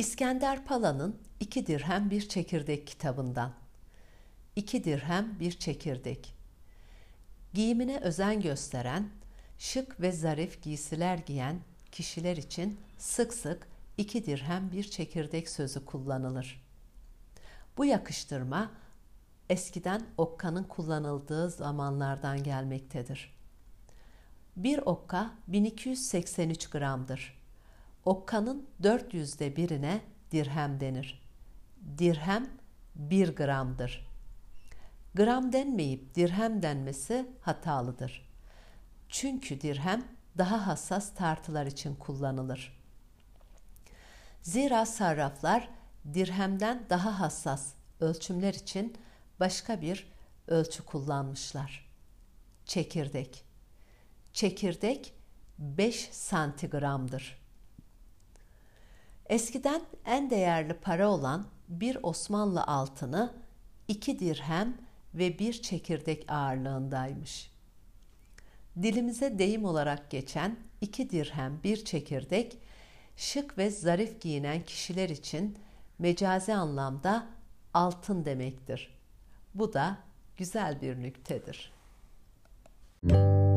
İskender Pala'nın İki Dirhem Bir Çekirdek kitabından. İki dirhem bir çekirdek. Giyimine özen gösteren, şık ve zarif giysiler giyen kişiler için sık sık iki dirhem bir çekirdek sözü kullanılır. Bu yakıştırma eskiden okkanın kullanıldığı zamanlardan gelmektedir. Bir okka 1283 gramdır. Okkanın 400'de birine dirhem denir. Dirhem 1 gramdır. Gram denmeyip dirhem denmesi hatalıdır. Çünkü dirhem daha hassas tartılar için kullanılır. Zira sarraflar dirhemden daha hassas ölçümler için başka bir ölçü kullanmışlar. Çekirdek. Çekirdek 5 santigramdır. Eskiden en değerli para olan bir Osmanlı altını iki dirhem ve bir çekirdek ağırlığındaymış. Dilimize deyim olarak geçen iki dirhem bir çekirdek, şık ve zarif giyinen kişiler için mecazi anlamda altın demektir. Bu da güzel bir nüktedir. Müzik